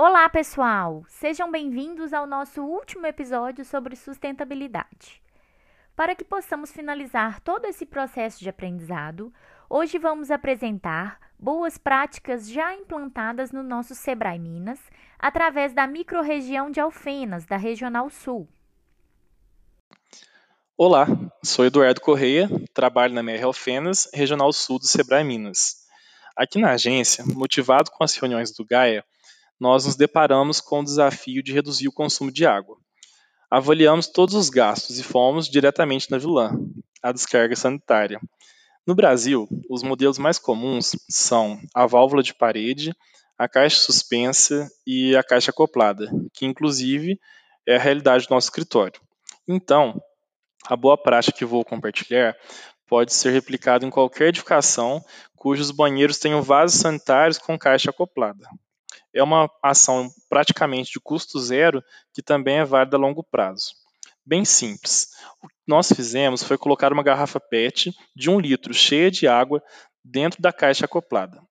Olá, pessoal! Sejam bem-vindos ao nosso último episódio sobre sustentabilidade. Para que possamos finalizar todo esse processo de aprendizado, hoje vamos apresentar boas práticas já implantadas no nosso Sebrae Minas através da microrregião de Alfenas, da Regional Sul. Olá, sou Eduardo Correia, trabalho na MR Alfenas, Regional Sul do Sebrae Minas. Aqui na agência, motivado com as reuniões do Gaia, nós nos deparamos com o desafio de reduzir o consumo de água. Avaliamos todos os gastos e fomos diretamente na vilã, a descarga sanitária. No Brasil, os modelos mais comuns são a válvula de parede, a caixa suspensa e a caixa acoplada, que inclusive é a realidade do nosso escritório. Então, a boa prática que vou compartilhar pode ser replicada em qualquer edificação cujos banheiros tenham vasos sanitários com caixa acoplada é uma ação praticamente de custo zero que também é válida a longo prazo. Bem simples. O que nós fizemos foi colocar uma garrafa PET de um litro cheia de água dentro da caixa acoplada.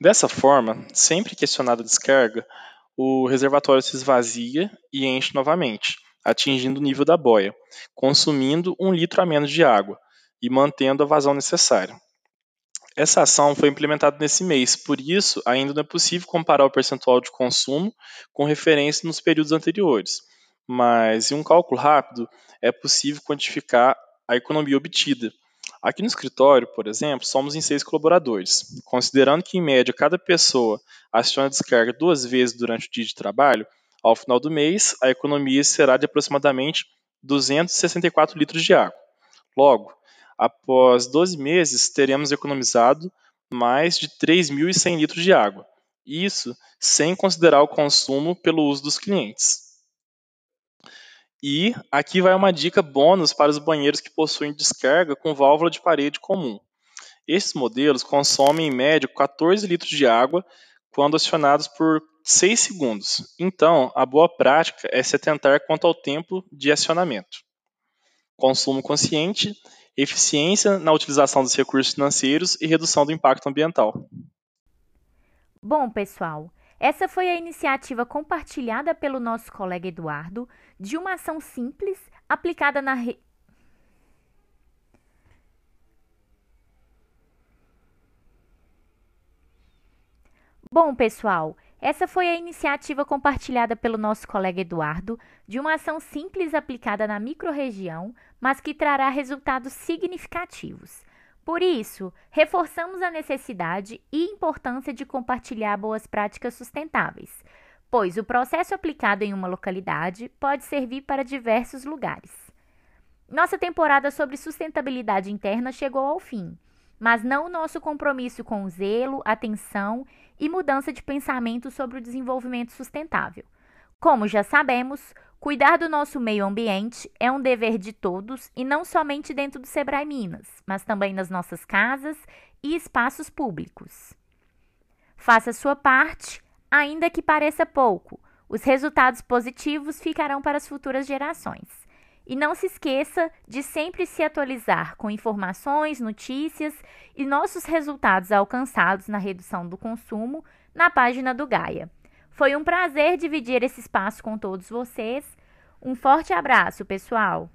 Dessa forma, sempre questionada a descarga, o reservatório se esvazia e enche novamente, atingindo o nível da boia, consumindo um litro a menos de água e mantendo a vazão necessária. Essa ação foi implementada nesse mês, por isso ainda não é possível comparar o percentual de consumo com referência nos períodos anteriores, mas em um cálculo rápido é possível quantificar a economia obtida. Aqui no escritório, por exemplo, somos em seis colaboradores. Considerando que, em média, cada pessoa aciona a descarga duas vezes durante o dia de trabalho, ao final do mês, a economia será de aproximadamente 264 litros de água. Logo, após 12 meses, teremos economizado mais de 3.100 litros de água. Isso sem considerar o consumo pelo uso dos clientes. E aqui vai uma dica bônus para os banheiros que possuem descarga com válvula de parede comum. Esses modelos consomem em média 14 litros de água quando acionados por 6 segundos. Então, a boa prática é se atentar quanto ao tempo de acionamento. Consumo consciente eficiência na utilização dos recursos financeiros e redução do impacto ambiental. Bom, pessoal, essa foi a iniciativa compartilhada pelo nosso colega Eduardo de uma ação simples aplicada na re... Bom, pessoal, essa foi a iniciativa compartilhada pelo nosso colega Eduardo de uma ação simples aplicada na microrregião, mas que trará resultados significativos. Por isso, reforçamos a necessidade e importância de compartilhar boas práticas sustentáveis, pois o processo aplicado em uma localidade pode servir para diversos lugares. Nossa temporada sobre sustentabilidade interna chegou ao fim mas não o nosso compromisso com zelo, atenção e mudança de pensamento sobre o desenvolvimento sustentável. Como já sabemos, cuidar do nosso meio ambiente é um dever de todos e não somente dentro do Sebrae Minas, mas também nas nossas casas e espaços públicos. Faça sua parte, ainda que pareça pouco. Os resultados positivos ficarão para as futuras gerações. E não se esqueça de sempre se atualizar com informações, notícias e nossos resultados alcançados na redução do consumo na página do Gaia. Foi um prazer dividir esse espaço com todos vocês. Um forte abraço, pessoal!